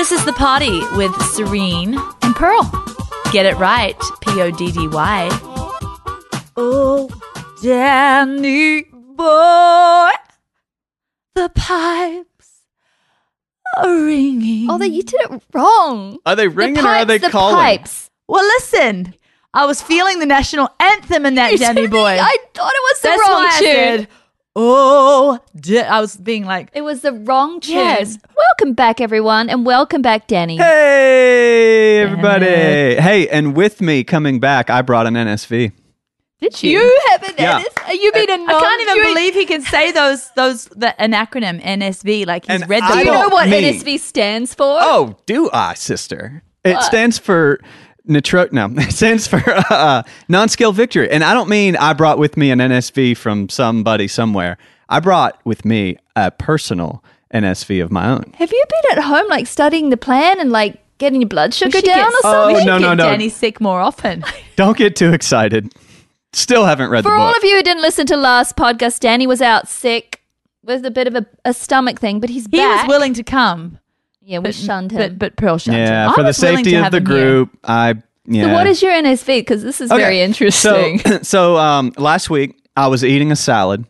This is the party with Serene and Pearl. Get it right, P O D D Y. Oh, Danny boy, the pipes are ringing. Oh, that you did it wrong. Are they The ringing or are pipes, they the calling? pipes. well, listen, I was feeling the national anthem in that Danny boy. I thought it was the That's wrong why I tune. Said, oh, da-" I was being like, It was the wrong tune. Yes. Welcome back, everyone, and welcome back, Danny. Hey, everybody. Hey, and with me coming back, I brought an NSV. did you? You have an Yeah. NS- Are you being a I can't even believe he can say those those the, an acronym NSV like he's And read the I Do you book. know don't- what Me. NSV stands for? Oh, do I, sister? It stands for nitro. No, stands for uh, non-scale victory. And I don't mean I brought with me an NSV from somebody somewhere. I brought with me a personal NSV of my own. Have you been at home, like studying the plan and like getting your blood sugar down get- or Oh, something? we should no, no, get no. Danny sick more often. Don't get too excited. Still haven't read For the all of you who didn't listen to last podcast, Danny was out sick with a bit of a, a stomach thing, but he's he back. was willing to come, yeah, we shunned him. but but Pearl shunned him. yeah, I for the safety of the him here. group, I yeah. So what is your NSV? Because this is Okay. very interesting. So, so um, last week I was eating a salad,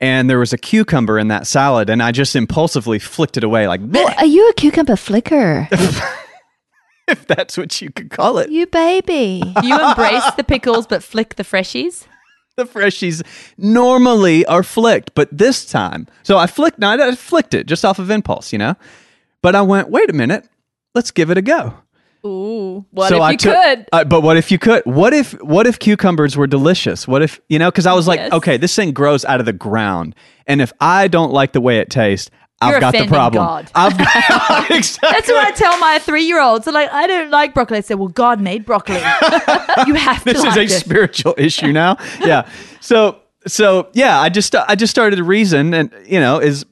and there was a cucumber in that salad, and I just impulsively flicked it away, like "Bleh," Are you a cucumber flicker? if that's what you could call it. you baby. You embrace the pickles but flick the freshies. The freshies normally are flicked, but this time, so I flicked. No, I flicked it just off of impulse, you know. But I went, wait a minute, let's give it a go. Ooh, what so if I you took- could? uh, but what if you could? What if what if cucumbers were delicious? What if you know? Because I was like, Yes. okay, this thing grows out of the ground, and if I don't like the way it tastes, I've You're got the problem. God. I've got exactly. That's what I tell my three year olds. They're like, I don't like broccoli. I said, Well, God made broccoli. you have to this is like a it. spiritual issue now. Yeah. So so yeah, I just I just started to reason, and you know, is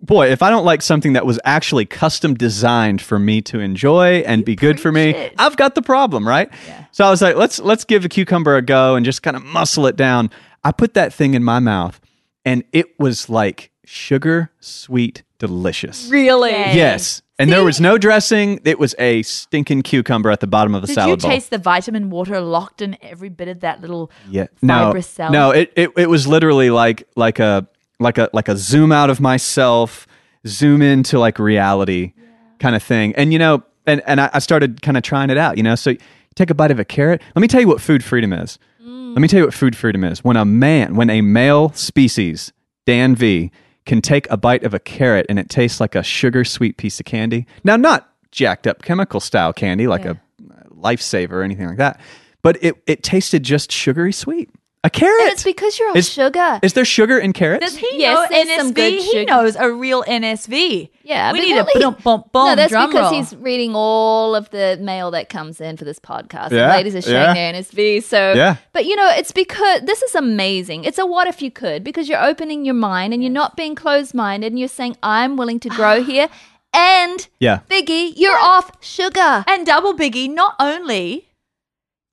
boy, if I don't like something that was actually custom designed for me to enjoy and be good for me, it. I've got the problem, right? So I was like, let's let's give a cucumber a go and just kind of muscle it down. I put that thing in my mouth, and it was like sugar sweet delicious. Really? Yes. And there was no dressing. It was a stinking cucumber at the bottom of the Did salad Did you bowl. taste the vitamin water locked in every bit of that little Yeah. No. fibrous cell? No, it, it it was literally like like a like a like a zoom out of myself, zoom into like reality kind of thing. And you know, and and I, I started kind of trying it out, you know. So take a bite of a carrot. Let me tell you what food freedom is. Mm. Let me tell you what food freedom is. When a man, when a male species, Dan V, can take a bite of a carrot and it tastes like a sugar sweet piece of candy. Now, not jacked up chemical style candy like a lifesaver or anything like that, but it, it tasted just sugary sweet. A carrot. And it's because you're on Is- sugar. Is there sugar in carrots? Does he Yes, know there's NSV? some good he sugar. knows a real NSV. yeah, we need well, a he- bump, bump, bump No, that's drum because roll. he's reading all of the mail that comes in for this podcast. The Yeah, ladies are sharing yeah. their NSV. So, Yeah. but you know, it's because this is amazing. It's a what if you could because you're opening your mind and you're not being closed minded and you're saying, I'm willing to grow here. And Yeah. Biggie, you're off sugar. And double biggie, not only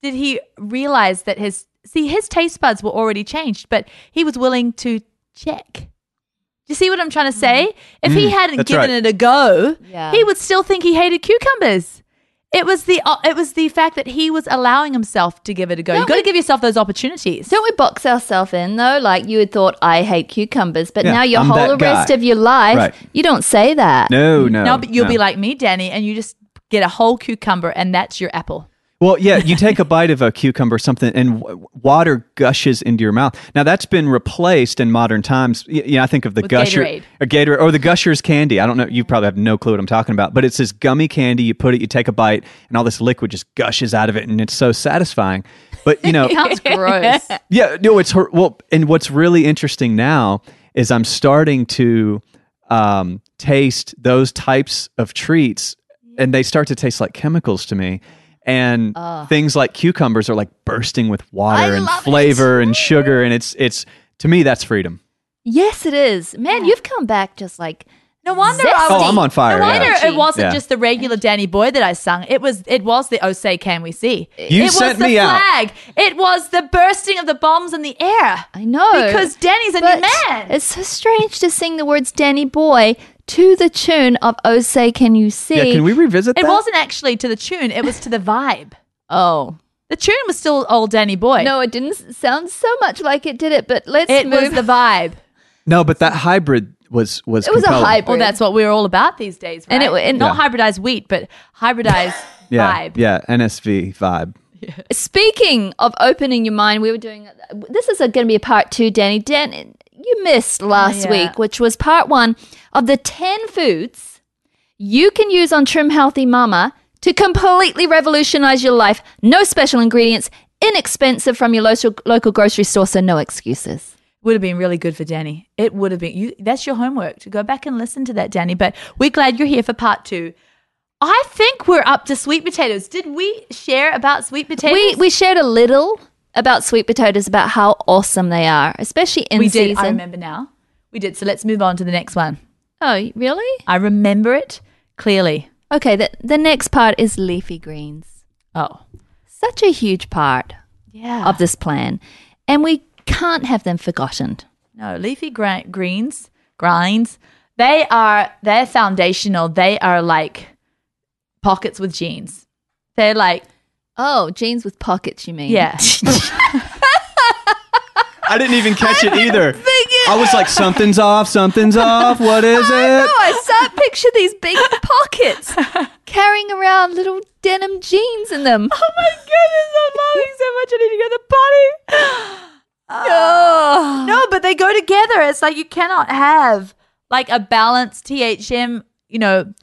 did he realize that his see his taste buds were already changed, but he was willing to check. Do you see what I'm trying to say? If he Mm, hadn't given right. it a go, Yeah. he would still think he hated cucumbers. It was the uh, it was the fact that he was allowing himself to give it a go. Don't you got to give yourself those opportunities. Don't we box ourselves in though? Like you had thought, I hate cucumbers, but Yeah, now your I'm whole rest of your life, Right. you don't say that. No, no. now but you'll no. be like me, Danny, and you just get a whole cucumber, and that's your apple. Well, yeah, you take a bite of a cucumber or something, and w- water gushes into your mouth. Now that's been replaced in modern times. Y- Yeah, I think of the With Gusher Gatorade. or Gatorade or the Gushers candy. I don't know. You probably have no clue what I'm talking about, but it's this gummy candy. You put it, you take a bite, and all this liquid just gushes out of it, and it's so satisfying. But you know, Sounds gross. yeah, no, it's her. Well, and what's really interesting now is I'm starting to um, taste those types of treats, and they start to taste like chemicals to me. And things like cucumbers are like bursting with water I and love it. flavor and sugar, and it's it's to me that's freedom. Yes, it is. Man, you've come back just like No wonder Zesty. I was. Oh, I'm on fire, No wonder yeah. it wasn't Yeah. just the regular Danny Boy that I sung. It was. It was the "Oh Say Can We See." You it sent was the me out. flag. It was the bursting of the bombs in the air. I know because Danny's a but new man. It's so strange to sing the words Danny Boy to the tune of "Oh Say Can You See." Yeah, can we revisit It that? wasn't actually to the tune, it was to the vibe. Oh The tune was still old Danny Boy. no, it didn't s- sound so much like it did it. But let's it move. was the vibe. No, but that hybrid was was It was a compelling. hybrid. Well, that's what we're all about these days, right? And it- and- not Yeah. hybridized wheat, but hybridized Yeah, vibe. yeah, NSV vibe. Speaking of opening your mind, we were doing this is going to be a part two, Danny. Dan, you missed last yeah. week, which was part one of the 10 foods you can use on Trim Healthy Mama to completely revolutionize your life. No special ingredients, inexpensive from your local, local grocery store, so no excuses. Would have been really good for Danny. It would have been. You, that's your homework to go back and listen to that, Danny. But we're glad you're here for part two. I think we're up to sweet potatoes. Did we share about sweet potatoes? We, we shared a little about sweet potatoes, about how awesome they are, especially in season. we did. I remember now. We did. So let's move on to the next one. Oh, really? I remember it clearly. Okay, the, the next part is leafy greens. Oh, Such a huge part yeah. of this plan, and we can't have them forgotten. No, leafy gra- greens, grinds. They are they're foundational. They are like pockets with jeans. They're like Oh, jeans with pockets, you mean? yeah. I didn't even catch it either. I was like, something's off, something's off. What is it? Oh, I start picture these big pockets carrying around little denim jeans in them. oh my goodness, I'm laughing so much. I need to go to the potty. Oh. Ah. Ah. No, but they go together. It's like you cannot have like a balanced THM, you know,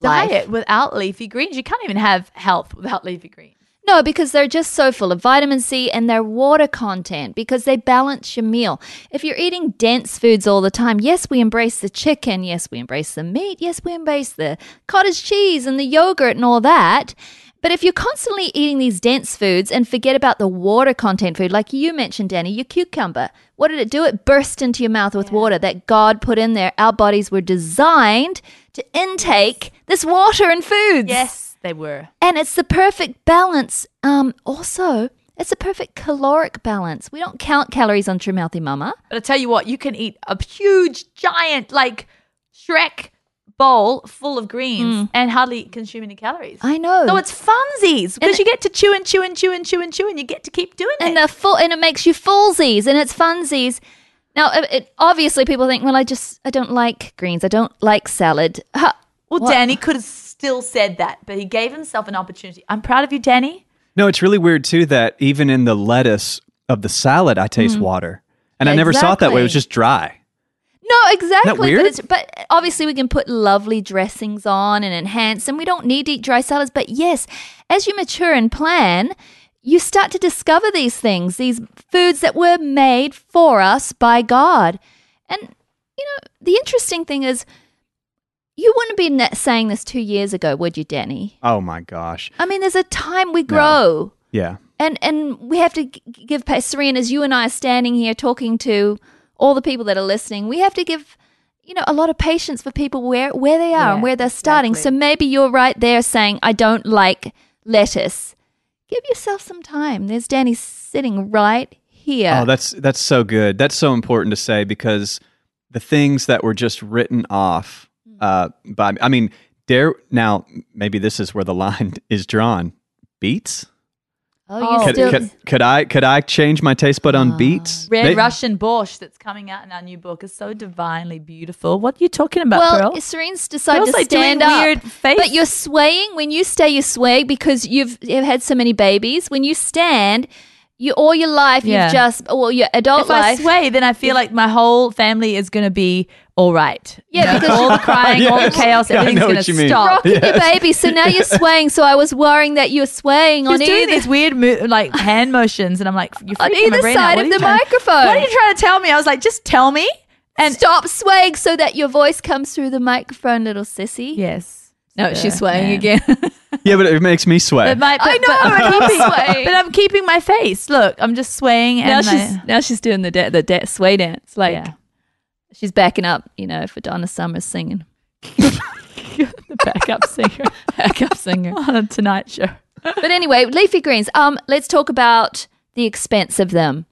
Life. diet without leafy greens. You can't even have health without leafy greens. No, because they're just so full of vitamin C and their water content because they balance your meal. If you're eating dense foods all the time, yes, we embrace the chicken, yes, we embrace the meat, yes, we embrace the cottage cheese and the yogurt and all that. But if you're constantly eating these dense foods and forget about the water content food, like you mentioned, Danny, your cucumber, what did it do? It burst into your mouth with water that God put in there. Our bodies were designed to intake this water and foods. Yes, they were. And it's the perfect balance. Um, also, it's a perfect caloric balance. We don't count calories on Trim Healthy Mama. But I tell you what, you can eat a huge, giant, like Shrek bowl full of greens and hardly consume any calories. I know. So it's funsies because you get to chew and chew and chew and chew and chew and you get to keep doing and it. they're full, and it makes you fullsies, and it's funsies. Now, it, it, obviously, people think, well, I just I don't like greens. I don't like salad. Ha, well, What? Danny could have still said that, but he gave himself an opportunity. I'm proud of you, Danny. No, it's really weird too that even in the lettuce of the salad, I taste mm. water. And I never saw it that way. It was just dry. No, exactly. weird? But, it's, but obviously, we can put lovely dressings on and enhance, and we don't need to eat dry salads. But yes, as you mature and plan, you start to discover these things, these foods that were made for us by God. And, you know, the interesting thing is, you wouldn't be ne- saying this two years ago, would you, Danny? Oh my gosh. I mean, there's a time we grow Yeah. and and we have to g- give pa- Serena as you and I are standing here talking to all the people that are listening. We have to give you know a lot of patience for people where where they are and where they're starting. So maybe you're right there saying I don't like lettuce. Give yourself some time. There's Danny sitting right here. Oh, that's that's so good. That's so important to say because the things that were just written off uh by I mean, dare now maybe this is where the line is drawn. Beets? oh, you Oh. Could, still could, could I could I change my taste bud on beets? Red They- Russian borscht that's coming out in our new book is so divinely beautiful. What are you talking about, well, Pearl? Serene's decided Pearl's to like doing stand up. weird face. But you're swaying when you stay. You sway because you've, you've had so many babies. When you stand, you all your life Yeah. you've just well your adult if I sway, then I feel like my whole family is going to be all right. Yeah, because- all the crying, all the chaos, Yeah, everything's going to you mean. stop. rocking your baby. So now you're swaying. So I was worrying that you're swaying on He's doing either these weird mo- like hand motions, and I'm like, you're on freaking my either brain side of the trying- microphone. What are you trying to tell me? I was like, just tell me. and stop swaying so that your voice comes through the microphone, little sissy. Yes. No, she's swaying man. again. Yeah, but it makes me sweat. But my, but, I know, but I'm I'm keeping, swaying. but I'm keeping my face. Look, I'm just swaying. And now my- she's now she's doing the da- the da- sway dance. Like Yeah. She's backing up, you know, for Donna Summers singing. the backup singer Backup singer. on a Tonight Show. but anyway, leafy greens. Um, let's talk about the expense of them.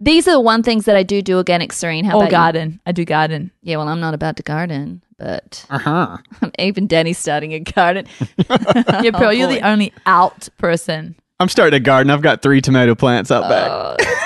These are the one things that I do do organic, Serene. How Or about you? garden. I do garden. Yeah, well, I'm not about to garden, but Uh-huh. even Danny's starting a garden. Yeah, Pearl, you're the only out person. I'm starting a garden. I've got three tomato plants out back. Oh, that's amazing.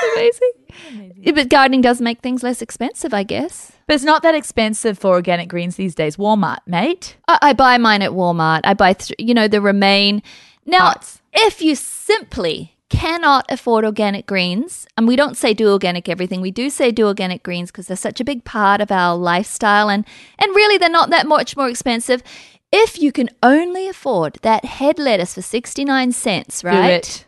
Yeah, but gardening does make things less expensive, I guess. But it's not that expensive for organic greens these days. Walmart, mate. I, I buy mine at Walmart. I buy, th- you know, the Remain. Now, Pots. if you simply cannot afford organic greens, and we don't say do organic everything, we do say do organic greens because they're such a big part of our lifestyle, and and really they're not that much more expensive. If you can only afford that head lettuce for sixty nine cents, right?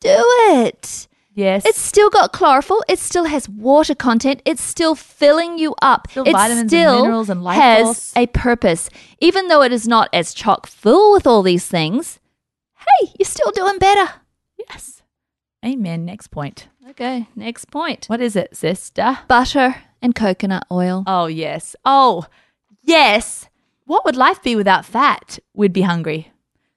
Do it. Do it. Yes. It's still got chlorophyll. It still has water content. It's still filling you up. Still it vitamins and still minerals and life has force. a purpose. Even though it is not as chock full with all these things, hey, you're still doing better. yes. Amen. Next point. Okay, next point. What is it, sister? Butter and coconut oil. Oh, yes. Oh, yes. What would life be without fat? We'd be hungry.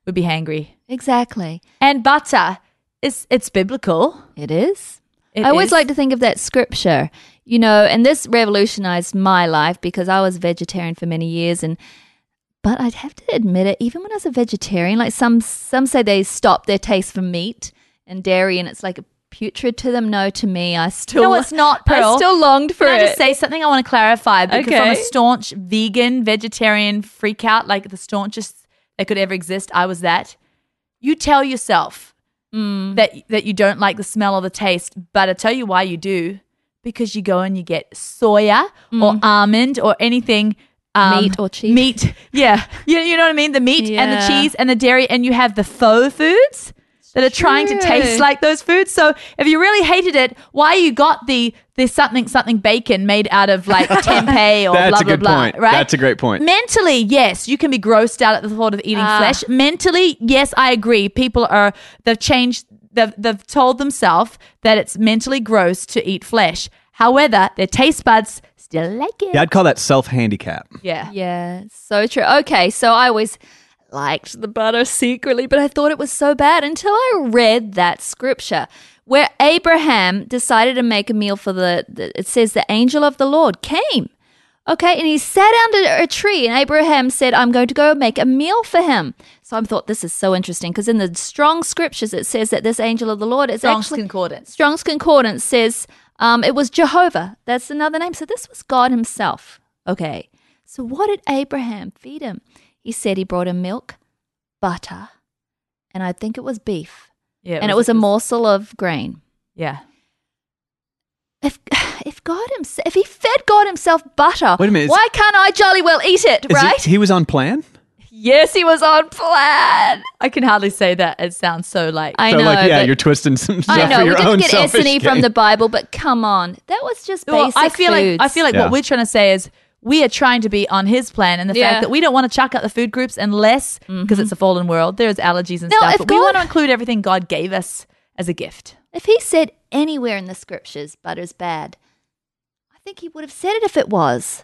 We'd be hangry. Exactly. And butter, it's, it's biblical. It is. It I always is. like to think of that scripture, you know, and this revolutionized my life because I was vegetarian for many years and but I'd have to admit it, even when I was a vegetarian, like some some say they stop their taste for meat and dairy and it's like putrid to them. No, to me, I still No, it's not, Pearl. I still longed for Can I just say something I want to clarify? Because I'm a staunch vegan, vegetarian freak out, like the staunchest that could ever exist, I was that. You tell yourself Mm. that that you don't like the smell or the taste, but I tell you why you do. Because you go and you get soya or almond or anything. Um, Mm. Meat or cheese. Meat. Yeah. You, you know what I mean? The meat and the cheese and the dairy, and you have the faux foods that are trying to taste like those foods. So if you really hated it, why you got the the something something bacon made out of like tempeh or That's blah a good blah blah, point. right? That's a great point. Mentally, yes, you can be grossed out at the thought of eating Ah. flesh. Mentally, yes, I agree. People are they've changed. They've they've told themselves that it's mentally gross to eat flesh. However, their taste buds still like it. Yeah, I'd call that self handicap. Yeah. Yeah, so true. Okay, so I always liked the butter secretly, but I thought it was so bad until I read that scripture where Abraham decided to make a meal for the, the it says the angel of the Lord came. Okay, and he sat under a tree, and Abraham said, I'm going to go make a meal for him. So I thought this is so interesting because in the strong scriptures it says that this angel of the Lord is Strong's actually concordance. Strong's Concordance says um, it was Jehovah. That's another name. So this was God Himself. Okay. So what did Abraham feed him? He said he brought him milk, butter, and I think it was beef. Yeah. and it was a morsel of grain. Yeah. If if God himself, if he fed God himself butter, Wait a minute, is- why can't I jolly well eat it? Is he- right? He, was on plan? yes, he was on plan. I can hardly say that. It sounds so like. I so, know. like, yeah, but- you're twisting some stuff I know for we your didn't own get selfish S&E from gain. the Bible, but come on, that was just Well, I feel foods. like I feel like Yeah. what we're trying to say is we are trying to be on his plan and the Yeah. fact that we don't want to chuck out the food groups unless because it's a mm-hmm. fallen world there's allergies and Now, stuff if but we want to include everything god gave us as a gift If he said anywhere in the scriptures butter's bad, I think he would have said it if it was.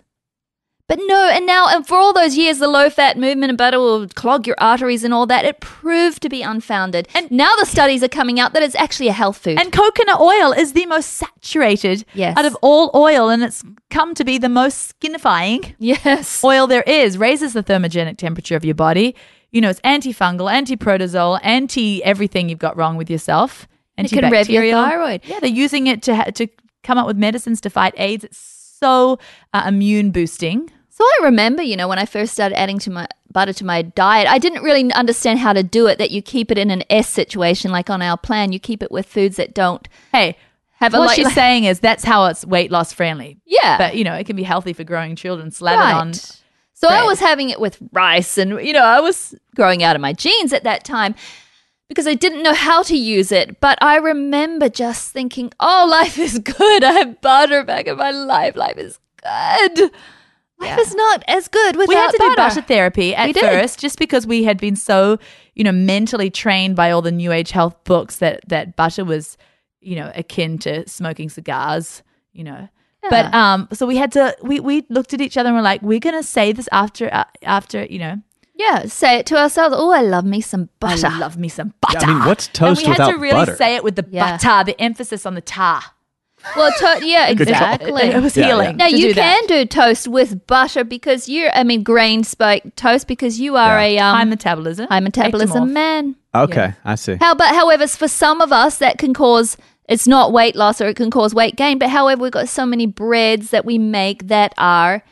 But no, and now, and for all those years, the low fat movement and butter will clog your arteries and all that. It proved to be unfounded. And- now the studies are coming out that it's actually a health food. and coconut oil is the most saturated Yes. out of all oil and it's come to be the most skinifying yes. oil there is raises the thermogenic temperature of your body you know it's antifungal anti-protozoal anti everything you've got wrong with yourself It can rev your thyroid. Yeah, they're using it to ha- to come up with medicines to fight AIDS. It's so uh, immune boosting. So I remember, you know, when I first started adding to my butter to my diet, I didn't really understand how to do it. That you keep it in an S situation, like on our plan, you keep it with foods that don't Hey, have a what like, she's saying is that's how it's weight loss friendly. Yeah. But you know, it can be healthy for growing children. Slather it on. So I was having it with rice, and you know, I was growing out of my jeans at that time because I didn't know how to use it. But I remember just thinking, "Oh, life is good. I have butter back in my life. Life is good. Life is not as good without We had to butter. do butter therapy at We did. first, just because we had been so, you know, mentally trained by all the New Age health books that that butter was, you know, akin to smoking cigars. You know, but um, so we had to. We we looked at each other and we're like, we're gonna say this after uh, after you know, yeah, say it to ourselves. Oh, I love me some butter. I love me some butter. I mean, what's and toast we had to really butter? say it with the Yeah. butter, the emphasis on the tar. Well, to- yeah, exactly. It, it was Yeah, healing. Now to you do that. can do toast with butter because you're, I mean, grain spike toast because you are Yeah. a um, high metabolism. high metabolism Ectomorph. man. Okay, I see. How, but however, for some of us, that can cause it's not weight loss or it can cause weight gain. But however, we've got so many breads that we make that are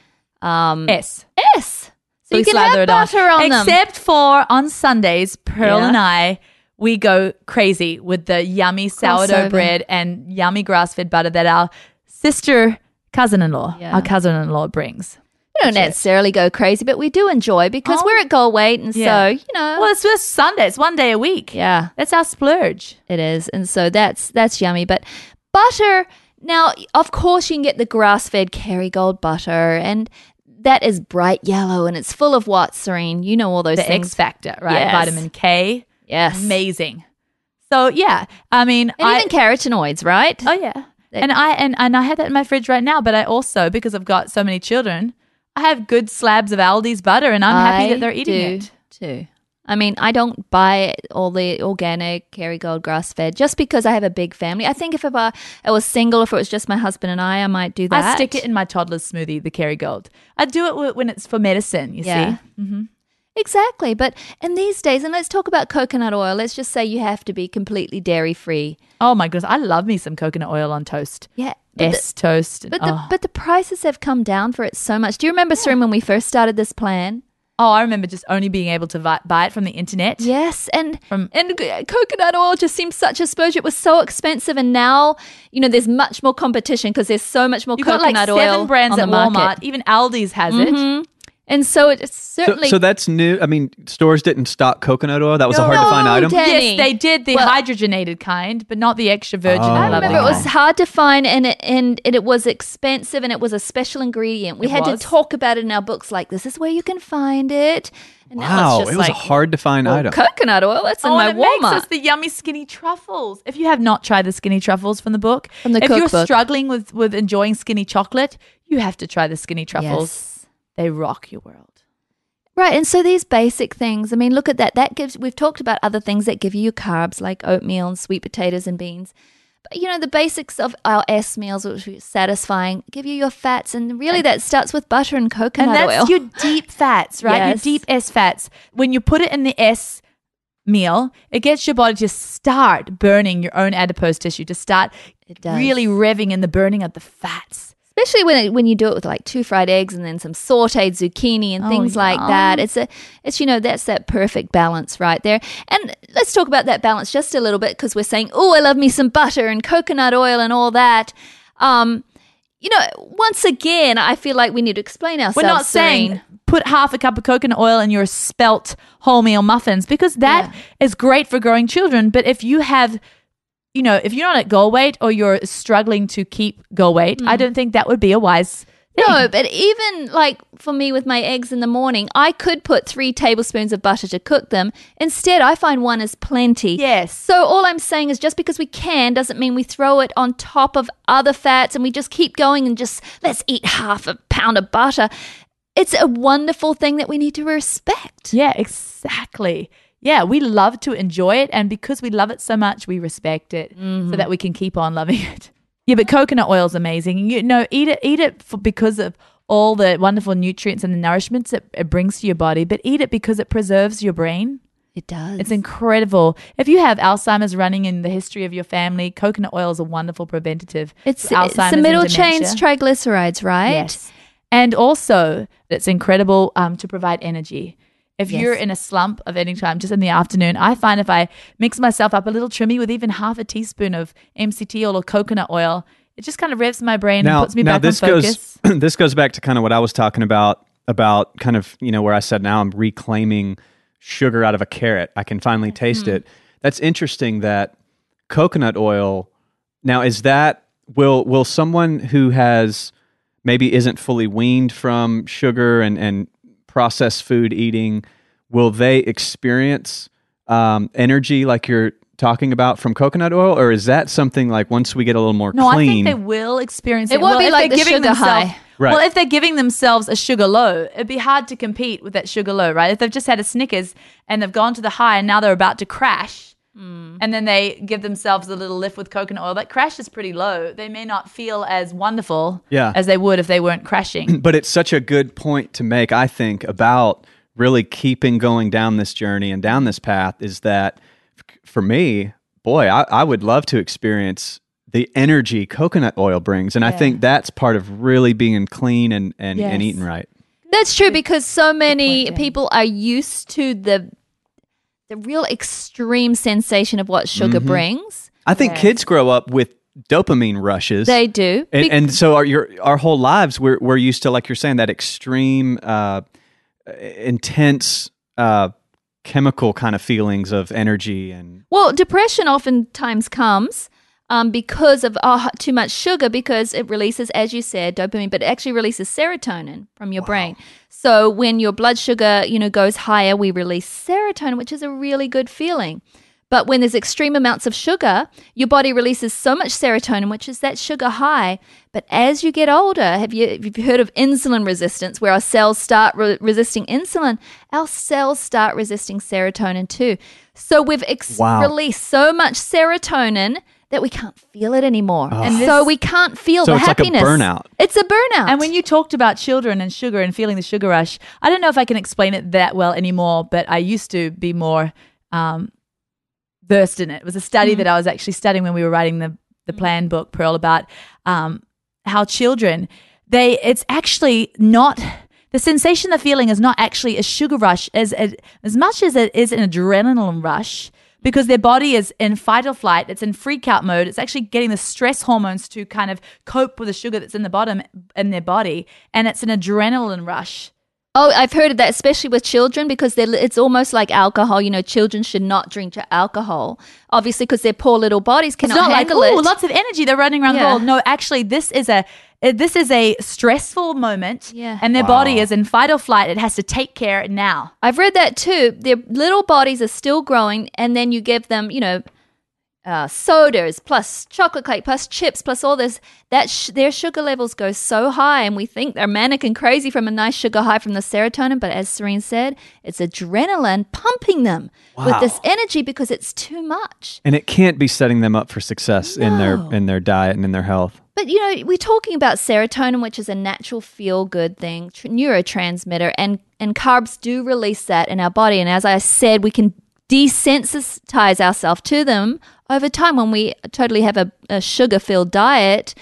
um, S. S. So, we you can have it on. butter on, them. Except for on Sundays, Pearl Yeah. and I, we go crazy with the yummy sourdough Crossover. bread and yummy grass fed butter that our sister cousin in law, Yeah. our cousin in law brings. We don't necessarily go crazy, but we do enjoy because Oh. we're at goal weight, and Yeah. so you know, Well, it's just Sunday. It's one day a week. yeah, That's our splurge. it is, and so that's that's yummy. But butter now, of course, you can get the grass-fed Kerrygold butter, and that is bright yellow, and it's full of what, Serene? You know all those The things. X factor, right? Yes. Vitamin K. yes, Amazing. So yeah, I mean, and I, even carotenoids, right? Oh yeah. And I and, and I have that in my fridge right now, but I also because I've got so many children, I have good slabs of Aldi's butter and I'm happy that they're eating it. too. I mean, I don't buy all the organic Kerrygold grass fed just because I have a big family. I think if I, I was single, if it was just my husband and I, I might do that. I stick it in my toddler's smoothie, the Kerrygold. I do it when it's for medicine, you see? Yeah. see. Mm-hmm. Exactly. But in these days, and let's talk about coconut oil, let's just say you have to be completely dairy free. Oh my goodness, I love me some coconut oil on toast. Yeah. S toast. but, oh. the, but the prices have come down for it so much. Do you remember, Serene, when we first started this plan? oh, I remember just only being able to vi- buy it from the internet. Yes, and From- and coconut oil just seems such a splurge. It was so expensive, and now you know there's much more competition because there's so much more got coconut like seven oil brands on at the market. Walmart. Even Aldi's has it. Mm-hmm. And so it's So, certainly so that's new. I mean, stores didn't stock coconut oil. That was a No, hard to find no, item. Dad. Danny. Yes, they did the Well- hydrogenated kind, but not the extra virgin. Oh, I lovely remember it was hard to find, and it and, and it was expensive, and it was a special ingredient. We It had was. to talk about it in our books, like this is where you can find it. And now Wow, it's it was like a hard to find well, item. coconut oil. That's in Oh, my and it makes Walmart. us the yummy skinny truffles. If you have not tried the skinny truffles from the book, From the if you're struggling with with enjoying skinny chocolate, you have to try the skinny truffles. Yes. They rock your world. Right, and so these basic things, I mean, look at that. That gives, we've talked about other things that give you your carbs, like oatmeal and sweet potatoes and beans. But, you know, the basics of our S meals, which are satisfying, give you your fats. And really, that starts with butter and coconut and that's oil. your deep fats, right? Yes. Your deep S fats. When you put it in the S meal, it gets your body to start burning your own adipose tissue, to start really revving in the burning of the fats. Especially when it, when you do it with like two fried eggs and then some sautéed zucchini and Oh, things like that. It's a, it's you know, that's that perfect balance right there. And let's talk about that balance just a little bit because we're saying, oh, I love me some butter and coconut oil and all that. Um, you know, once again, I feel like we need to explain ourselves. We're not saying put half a cup of coconut oil in your spelt wholemeal muffins because that is great for growing children. But if you have, you know, if you're not at goal weight or you're struggling to keep goal weight, I mm. don't think that would be a wise thing. No, but even like for me with my eggs in the morning, I could put three tablespoons of butter to cook them. Instead, I find one is plenty. Yes. So all I'm saying is just because we can doesn't mean we throw it on top of other fats and we just keep going and just let's eat half a pound of butter. It's a wonderful thing that we need to respect. Yeah, exactly. Yeah, we love to enjoy it. And because we love it so much, we respect it so that we can keep on loving it. Yeah, but coconut oil is amazing. You know, eat it, eat it for, because of all the wonderful nutrients and the nourishments it, it brings to your body, but eat it because it preserves your brain. It does. It's incredible. If you have Alzheimer's running in the history of your family, coconut oil is a wonderful preventative. it's, it's the middle chains triglycerides, right? Yes. And also, it's incredible um, to provide energy. If Yes. you're in a slump of any time, just in the afternoon, I find if I mix myself up a little trimmy with even half a teaspoon of MCT oil or coconut oil, it just kind of revs my brain and puts me now back this on focus. goes this goes back to kind of what I was talking about about kind of you know where I said now I'm reclaiming sugar out of a carrot. I can finally taste Mm-hmm. it. That's interesting that coconut oil. Now is that will will someone who has maybe isn't fully weaned from sugar and and processed food eating will they experience um, energy like you're talking about from coconut oil or is that something like once we get a little more No, clean I think they will experience It it. won't well, be like they're the giving sugar themselves- high. Right. Well, if they're giving themselves a sugar low, it'd be hard to compete with that sugar low, right? If they've just had a Snickers and they've gone to the high and now they're about to crash, Mm. and then they give themselves a little lift with coconut oil, that crash is pretty low. They may not feel as wonderful Yeah. as they would if they weren't crashing. but it's such a good point to make i think about really keeping going down this journey and down this path is that for me boy i, I would love to experience the energy coconut oil brings and i think that's part of really being clean and, and, and eating right That's true because so many Jen. people are used to the the real extreme sensation of what sugar Mm-hmm. brings. i think Yes. kids grow up with dopamine rushes They do. and, Be- and so our your our whole lives we're we're used to like you're saying that extreme uh intense uh chemical kind of feelings of energy and well, depression oftentimes comes um, because of uh, too much sugar because it releases, as you said, dopamine, but it actually releases serotonin from your brain. So when your blood sugar, you know, goes higher, we release serotonin, which is a really good feeling. But when there's extreme amounts of sugar, your body releases so much serotonin, which is that sugar high. But as you get older, have you, have you heard of insulin resistance, where our cells start re- resisting insulin? Our cells start resisting serotonin too. So we've ex- Wow. released so much serotonin that we can't feel it anymore. And this- so we can't feel So the it's like a happiness. burnout. It's a burnout. And when you talked about children and sugar and feeling the sugar rush, I don't know if I can explain it that well anymore, but I used to be more um, versed in it. It was a study that I was actually studying when we were writing the, the plan book, Pearl, about um, how children, they, it's actually not, the sensation, the feeling is not actually a sugar rush as, as, as much as it is an adrenaline rush because their body is in fight or flight. It's in freak out mode. It's actually getting the stress hormones to kind of cope with the sugar that's in the bottom in their body, and it's an adrenaline rush. Oh, I've heard of that, especially with children, because they're, it's almost like alcohol. You know, children should not drink alcohol, obviously, because their poor little bodies It's cannot not like handle oh, it. lots of energy. They're running around Yeah. the world. No, actually, this is a uh, this is a stressful moment, Yeah. and their Wow. body is in fight or flight. It has to take care now. I've read that too. Their little bodies are still growing, and then you give them, you know, uh, sodas plus chocolate cake plus chips plus all this. That sh- their sugar levels go so high, and we think they're manic and crazy from a nice sugar high from the serotonin. But as Serene said, it's adrenaline pumping them with this energy because it's too much. and it can't be setting them up for success in their in their diet and in their health But you know, we're talking about serotonin, which is a natural feel good thing, tr- neurotransmitter, and and carbs do release that in our body. And as I said, we can desensitize ourselves to them over time when we totally have a, a sugar filled diet.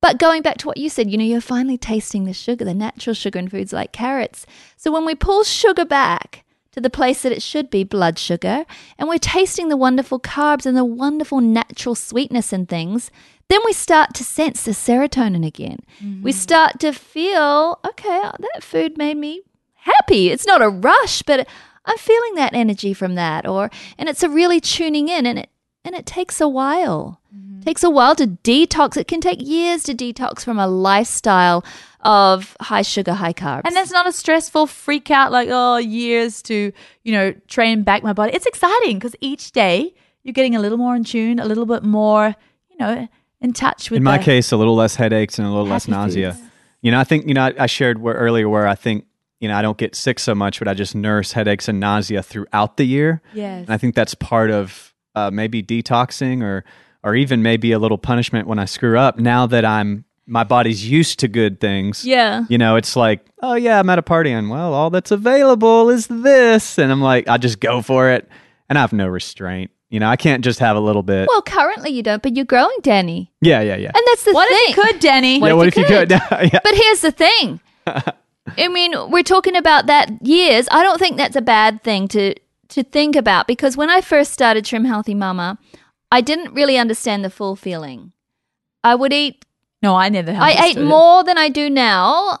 But going back to what you said, you know, you're finally tasting the sugar, the natural sugar in foods like carrots. So when we pull sugar back to the place that it should be, blood sugar, and we're tasting the wonderful carbs and the wonderful natural sweetness in things, then we start to sense the serotonin again. We mm. start to feel, okay, oh, that food made me happy. It's not a rush, but I'm feeling that energy from that or and it's a really tuning in and it and it takes a while. Mm-hmm. Takes a while to detox. It can take years to detox from a lifestyle of high sugar, high carbs. And that's not a stressful freak out like oh years to you know train back my body. It's exciting because each day you're getting a little more in tune, a little bit more you know in touch with. in my the- case a little less headaches and a little less nausea foods. you know i think you know i, I shared where, earlier where i think you know i don't get sick so much but i just nurse headaches and nausea throughout the year Yes. and i think that's part of uh, maybe detoxing or or even maybe a little punishment when i screw up now that i'm my body's used to good things yeah. you know it's like oh yeah i'm at a party and well all that's available is this and i'm like i just go for it and i have no restraint you know i can't just have a little bit Well, currently you don't, but you're growing, Danny. yeah yeah yeah And that's the What thing. if you could, Danny? yeah what if you could, yeah But here's the thing. I mean, we're talking about that years. I don't think that's a bad thing to to think about because when I first started Trim Healthy Mama, I didn't really understand the full feeling. I would eat No, I never. I ate more than I do now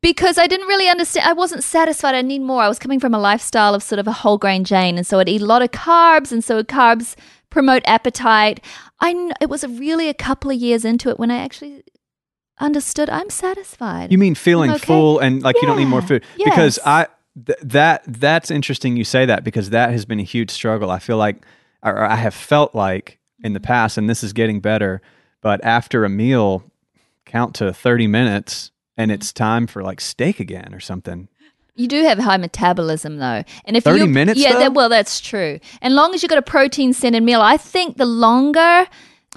because I didn't really understand. I wasn't satisfied. I need more. I was coming from a lifestyle of sort of a whole grain Jane, and so I'd eat a lot of carbs, and so carbs promote appetite. I it was really a couple of years into it when I actually understood I'm satisfied. You mean feeling okay. full and like you don't need more Yeah, food? Because. I th- that that's interesting you say that because that has been a huge struggle. I feel like or I have felt like in the past and this is getting better, but after a meal count to 30 minutes and it's mm-hmm. time for like steak again or something. You do have high metabolism though, and if 30 you minutes, yeah, though? that, well, that's true. And long as you've got a protein-centered meal, I think the longer,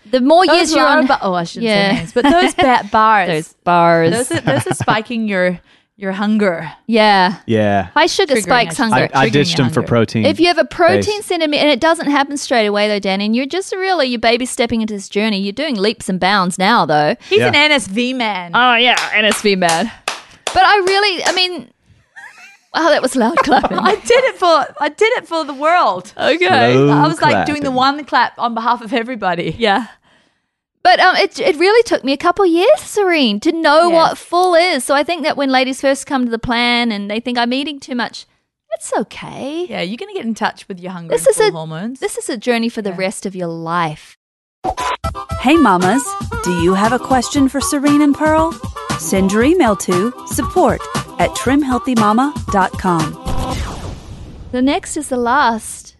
the more years you're are on. ba- oh, I shouldn't Yeah. say names, but those ba- bars, those bars, those are, those are spiking your your hunger. yeah, Yeah. high sugar Triggering, spikes I hunger. I, I triggering ditched your them for hunger. protein. If you have a protein base. centered and it doesn't happen straight away though, Danny, and you're just really you're baby stepping into this journey. You're doing leaps and bounds now though. He's Yeah. an NSV man. Oh yeah, NSV man. But I really, I mean, wow, that was loud clapping. I did it for I did it for the world. okay. Slow I was like doing the clapping. one clap on behalf of everybody. Yeah. But um, it, it really took me a couple years, Serene, to know Yes. what full is. So I think that when ladies first come to the plan and they think I'm eating too much, it's okay. Yeah, you're gonna get in touch with your hunger This and is full a hormones. This is a journey for the rest of your life. Hey mamas, do you have a question for Serene and Pearl? Send your email to support at trimhealthymama.com. The next is the last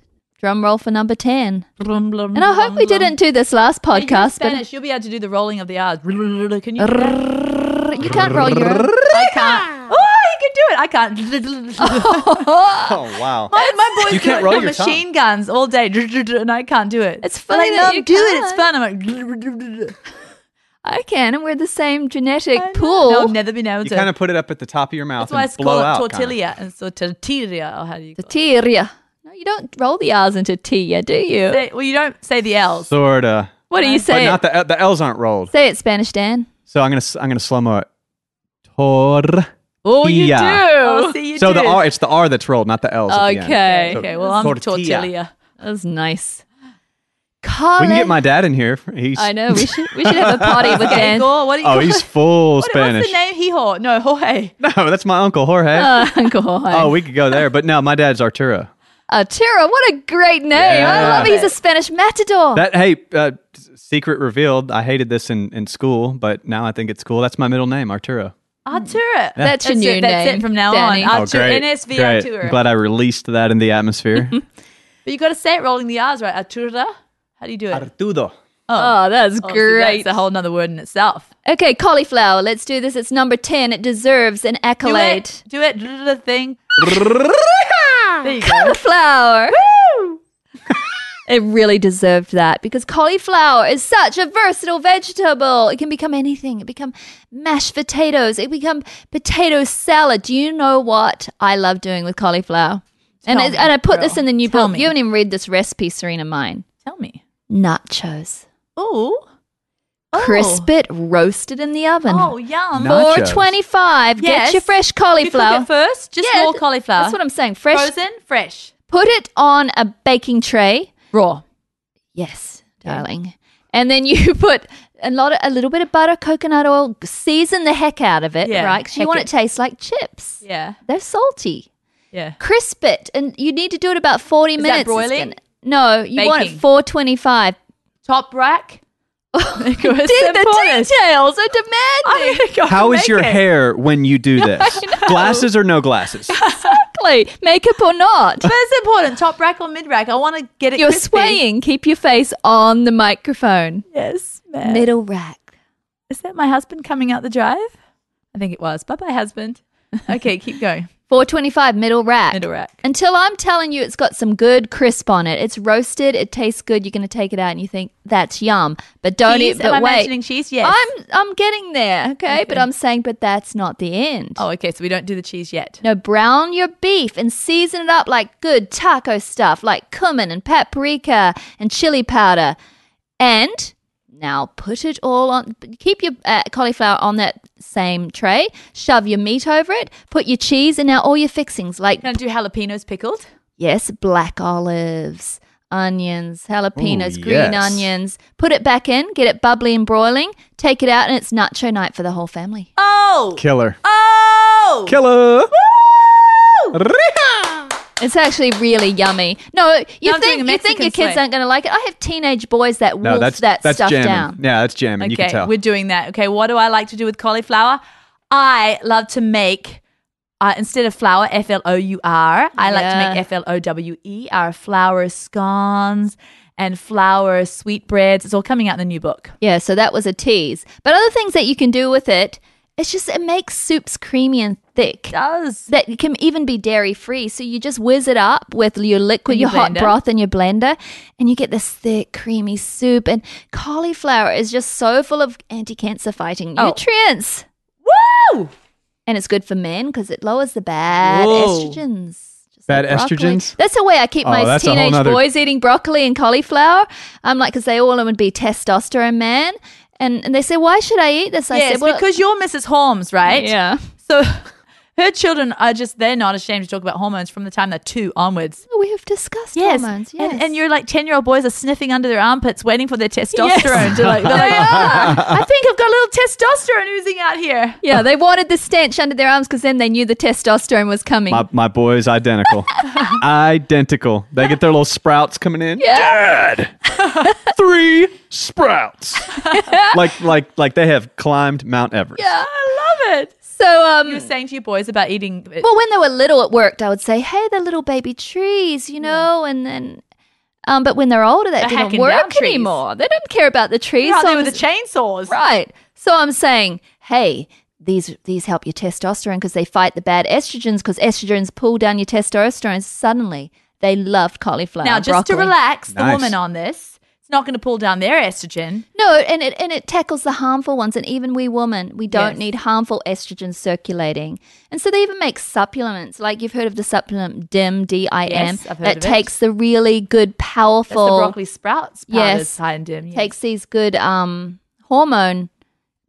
drum roll for number ten, Blum, blum, and I hope blum, we didn't do this last Hey, you're podcast, Spanish, you'll be able to do the rolling of the R's. Can you? do that? you can't roll your. own. I can't. Oh, you can do it. I can't. oh wow. My, my boys You can't it roll with your tongue. machine guns all day, and I can't do it. It's They're funny like, that "No, you do it. It's can't." fun. I'm like, I can, and we're the same genetic I know. pool. No, I've never been able You to. kind of put it up at the top of your mouth That's why and it's blow called out. kinda. tortilla. And so tortilla, or how do you The call it? Tortilla. No, you don't roll the R's into tia, do you? Say- Well, you don't say the L's. Sorta. What do you But say? not the the L's aren't rolled. Say it Spanish, Dan. So I'm gonna s- I'm gonna slow mo it. Tor. Oh, you Yeah. do. Oh, see, you So the. R, it's the R that's rolled, not the L's. at the end. Okay. So Okay, well, I'm tortilla. tortilla. That was nice. We can get my dad in here. He's I know. We should we should have a party with Okay, Dan. What do you oh, he's it? full What- Spanish. What's the name? Hijo. No, Jorge. No, that's my uncle Jorge. Uh, Uncle Jorge. oh, we could go there, but no, my dad's Arturo. Arturo, what a great name. I love it. He's a Spanish matador. That hey, uh, secret revealed. I hated this in, in school, but now I think it's cool. That's my middle name, Arturo. Arturo. That's your new it. That's name, it from now Danny. on. Oh, Arturo. NSV great. Arturo. I'm glad I released that in the atmosphere. But you got to say it rolling the R's, right? Arturo. How do you do it? Arturo. oh, that's Oh, see, great. that's a whole nother word in itself. okay, cauliflower. Let's do this. It's number 10. It deserves an accolade. Do accolade. it. Do it. Do the thing. There you go. Cauliflower. It really deserved that because cauliflower is such a versatile vegetable. It can become anything. It become mashed potatoes. It become potato salad. Do you know what I love doing with cauliflower? And Tell it, me, and I put girl. this in the new Tell book. me. You haven't even read this recipe, Serena. Mine Tell me. nachos. Ooh. Oh. Crisp it, roast it in the oven. Oh, yum. Nachos. Four twenty-five. Yes. Get your fresh You cook cauliflower. it first? Just Yeah, raw cauliflower. That's what I'm saying. Fresh. Frozen, fresh. Put it on a baking tray. Raw. Yes, darling. And then you put a lot of a little bit of butter, coconut oil, season the heck out of it, Yeah, right? Because you heck want it. it to taste like chips. Yeah. They're salty. Yeah. Crisp it, and you need to do it about forty that minutes. It's broiling? gonna- no, you want it Baking. four twenty-five. Top rack. Dude, the details are demanding. How is your hair when you do this? Glasses or no glasses? exactly, makeup or not. But it's important. Top rack or mid rack. I want to get it You're crispy. swaying. Keep your face on the microphone. Yes, man. Middle rack. Is that my husband coming out the drive? I think it was. Bye bye, husband. Okay, keep going. 425 middle rack. Middle rack. Until I'm telling you it's got some good crisp on it. It's roasted, it tastes good. You're going to take it out and you think that's yum. But don't Cheese? eat Am but I wait. mentioning cheese? Yes. I'm I'm getting there, okay? But I'm saying but that's not the end. Oh, okay. So we don't do the cheese yet. No, brown your beef and season it up like good taco stuff, like cumin and paprika and chili powder. And now put it all on, keep your uh, cauliflower on that same tray, shove your meat over it, put your cheese, and now all your fixings like, Can I do jalapenos pickled? yes, black olives. Onions, jalapenos, Ooh, green yes. onions. Put it back in, get it bubbly and broiling, take it out, and it's nacho night for the whole family. Oh! Killer. Oh! Killer. It's actually really yummy. No, you I'm doing think a you think your kids sway. aren't going to like it? I have teenage boys that wolf No, that's that that's stuff jamming. down. Yeah, that's jamming. you can Okay, tell. we're doing that. Okay, what do I like to do with cauliflower? I love to make, uh, instead of flour, F L O U R, I like to Yeah. make F L O W E, our flour scones and flour sweetbreads. It's all coming out in the new book. Yeah, so that was a tease. But other things that you can do with it, it's just it makes soups creamy and thick. does. That can even be dairy free. So you just whiz it up with your liquid, your, your hot broth in your blender, and you get this thick, creamy soup. And cauliflower is just so full of anti cancer fighting Oh. nutrients. Woo! And it's good for men because it lowers the bad Whoa. estrogens. Bad broccoli. estrogens? That's the way I keep Oh, my that's a whole teenage nother- boys eating broccoli and cauliflower. I'm like, because they all would be testosterone man. And, and they say, why should I eat this? I yes, said, well, because you're Mrs. Holmes, right? yeah. So her children are just, they're not ashamed to talk about hormones from the time they're two onwards. Oh, we have discussed Yes. hormones. Yes. And, and your like 10 year old boys are sniffing under their armpits waiting for their testosterone to like, they're like, They are. Ah, I think I've got a little testosterone oozing out here. Yeah, they wanted the stench under their arms because then they knew the testosterone was coming. My, my boy's identical. identical. They get their little sprouts coming in. Yeah. Dad, three sprouts. like like like they have climbed Mount Everest. Yeah, I love it. So, um, You were saying to your boys about eating. well, when they were little, it worked. I would say, "Hey, they're little baby trees," you know, and then. Um, but when they're older, that They're didn't work anymore. They don't care about the trees. You're out so there I'm with the chainsaws. Right. So I'm saying, hey, these these help your testosterone because they fight the bad estrogens because estrogens pull down your testosterone. Suddenly, they loved cauliflower. Now, just to broccoli. relax the woman on this, it's not going to pull down their estrogen. No, and it and it tackles the harmful ones. And even we women, we don't Yes. need harmful estrogen circulating. And so they even make supplements. Like you've heard of the supplement DIM, D I M, Yes, that of it. takes the really good, That's powerful the broccoli sprouts. powders Yes. high in DIM. yes. takes these good um, hormone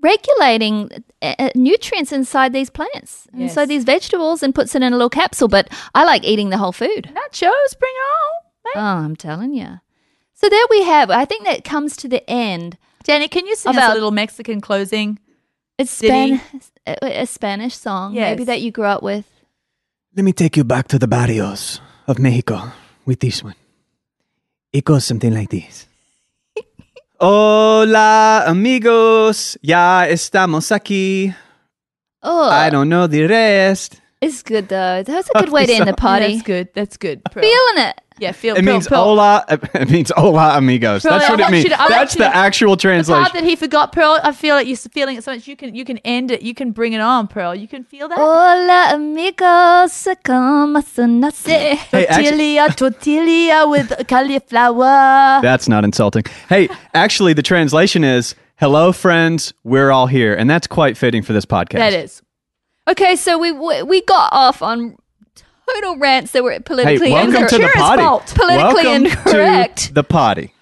regulating uh, uh, nutrients inside these plants, inside Yes. these vegetables, and puts it in a little capsule. But I like eating the whole food. nachos. Bring it on. Oh, I'm telling you. So there we have. I think that comes to the end. Danny, can you sing us About- a little Mexican closing? It's Span- a, a Spanish song, Yes. maybe that you grew up with. Let me take you back to the barrios of Mexico with this one. It goes something like this. Hola, amigos. Ya estamos aquí. Oh, I don't know the rest. It's good though. That's a good way to end the party. that's good. That's good. Pearl. Feeling it. Yeah, feel. It Pearl, means Pearl. hola. It means hola, amigos. Pearl, That's I what it want means. to- I want That's you the to- actual The part translation. that he forgot, Pearl. I feel like you're feeling it so much. You can you can end it. You can bring it on, Pearl. You can feel that. Hola amigos, como son nace. Hey, actually- tortilla, tortilla with cauliflower. That's not insulting. Hey, actually, the translation is "Hello, friends. We're all here," and that's quite fitting for this podcast. That is. Okay, so we we we got off on total rants that were Hey, politically welcome incorrect. to the party. fault. Politically welcome incorrect. To the potty.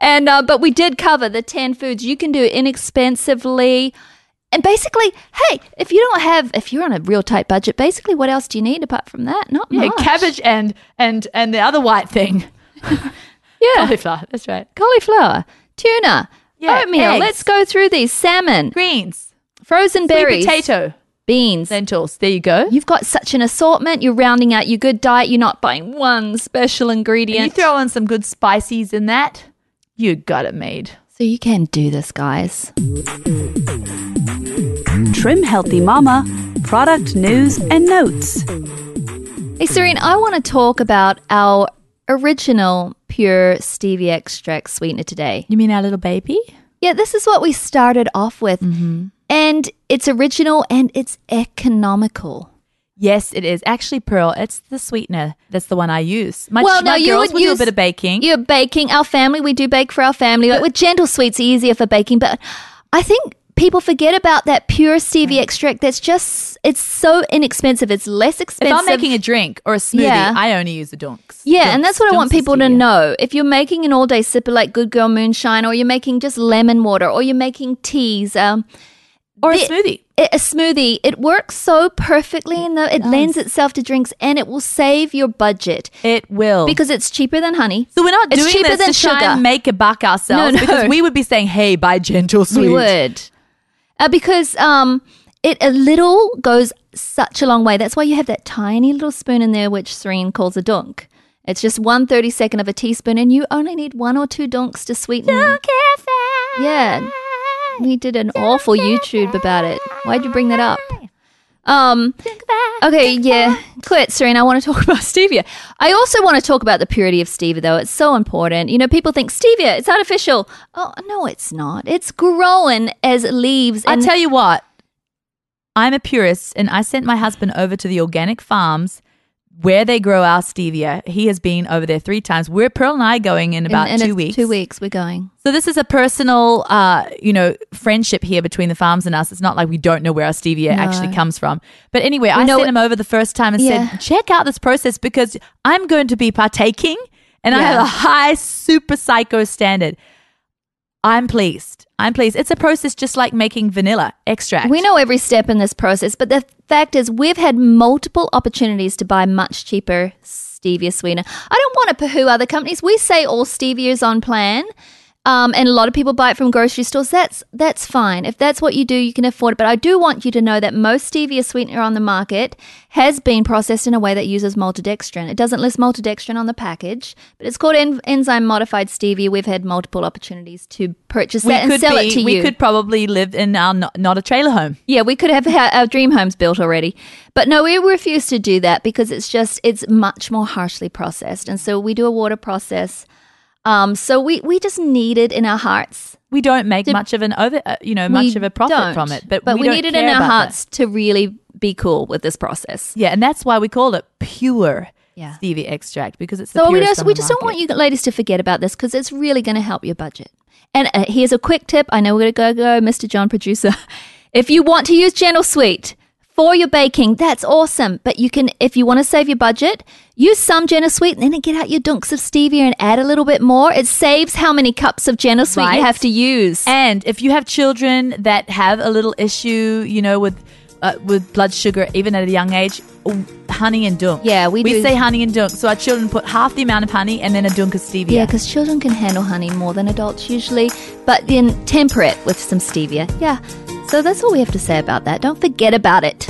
And uh, but we did cover the ten foods you can do inexpensively. And basically, hey, if you don't have, if you're on a real tight budget, basically, what else do you need apart from that? Not Yeah, much. cabbage and and and the other white thing. yeah, Cauliflower. That's right. cauliflower, tuna, Yeah, oatmeal. eggs. Let's go through these: salmon, Greens. frozen Sweet berries, potato. Beans. Lentils. There you go. You've got such an assortment. You're rounding out your good diet. You're not buying one special And ingredient. you throw in some good spices in that, you got it made. so you can do this, guys. Trim Healthy Mama, product news and notes. Hey, Serene, I want to talk about our original pure stevia extract sweetener today. You mean our little baby? Yeah, this is what we started off with. Mm-hmm. And it's original and it's economical. Yes, it is. Actually, Pearl, it's the sweetener. That's the one I use. My, Well, my no, you girls would will do a bit of baking. You're baking. Our family, we do bake for our family. Like with gentle sweets, easier for baking. But I think people forget about that pure stevia extract. That's just, it's so inexpensive. It's less expensive if. I'm making a drink or a smoothie, Yeah. I only use the dunks. Yeah, and that's what I want people to know. If you're making an all day sipper like Good Girl Moonshine, or you're making just lemon water, or you're making teas, um, Or a The- smoothie. a a smoothie, it works so perfectly and the, it lends itself to drinks and it will save your budget It will. because it's cheaper than honey. so we're not it's doing this to try and make a buck ourselves No, no. because we would be saying, hey, buy gentle sweet. We would. Uh, because um, it a little goes such a long way. That's why you have that tiny little spoon in there, which Serene calls a dunk. It's just one thirty second of a teaspoon, and you only need one or two dunks to sweeten. Don't care Yeah, we did an awful YouTube about it. Why'd you bring that up? Um. Okay, yeah. Quit, Serena. I want to talk about stevia. I also want to talk about the purity of stevia, though. It's so important. You know, people think stevia, it's artificial. Oh, no, it's not. It's growing as leaves. I And tell you what, I'm a purist, and I sent my husband over to the organic farms where they grow our stevia. He has been over there three times. We're Pearl and I going in about in, in two weeks. Two weeks we're going. So this is a personal, uh, you know, friendship here between the farms and us. It's not like we don't know where our stevia actually comes from. But anyway, I sent it- him over the first time and Yeah. said, check out this process because I'm going to be partaking and I have a high super psycho standard. I'm pleased. I'm pleased. It's a process just like making vanilla extract. We know every step in this process, but the fact is, we've had multiple opportunities to buy much cheaper stevia sweetener. I don't want to poo other companies. We say all stevia is on plan. Um, and a lot of people buy it from grocery stores. That's that's fine. If that's what you do, you can afford it. But I do want you to know that most stevia sweetener on the market has been processed in a way that uses maltodextrin. It doesn't list maltodextrin on the package, but it's called en- enzyme modified stevia. We've had multiple opportunities to purchase we that and sell be, it to we you. We could probably live in our not, not a trailer home. Yeah, we could have our dream homes built already. But no, we refuse to do that because it's just, it's much more harshly processed. And so we do a water process. Um, so we, we just need it in our hearts. We don't make Did- much of an over, uh, you know, much of a profit from it, but, we, we, don't need it in our that. hearts to really be cool with this process. Yeah, and that's why we call it pure Yeah. stevia extract because it's So we just we just don't want you ladies to forget about this because it's really going to help your budget. And uh, here's a quick tip. I know we're going to go, go, Mr. John, producer. If you want to use Gentle Sweet for your baking, that's awesome. But you can, if you want to save your budget, use some Gentle Sweet and then get out your dunks of stevia and add a little bit more. It saves how many cups of Gentle Sweet Right. you have to use. And if you have children that have a little issue, you know, with uh, with blood sugar, even at a young age, honey and dunk. Yeah, we we do- say honey and dunk. So our children put half the amount of honey and then a dunk of stevia. yeah, because children can handle honey more than adults usually, but then temper it with some stevia. Yeah. So that's all we have to say about that. Don't forget about it.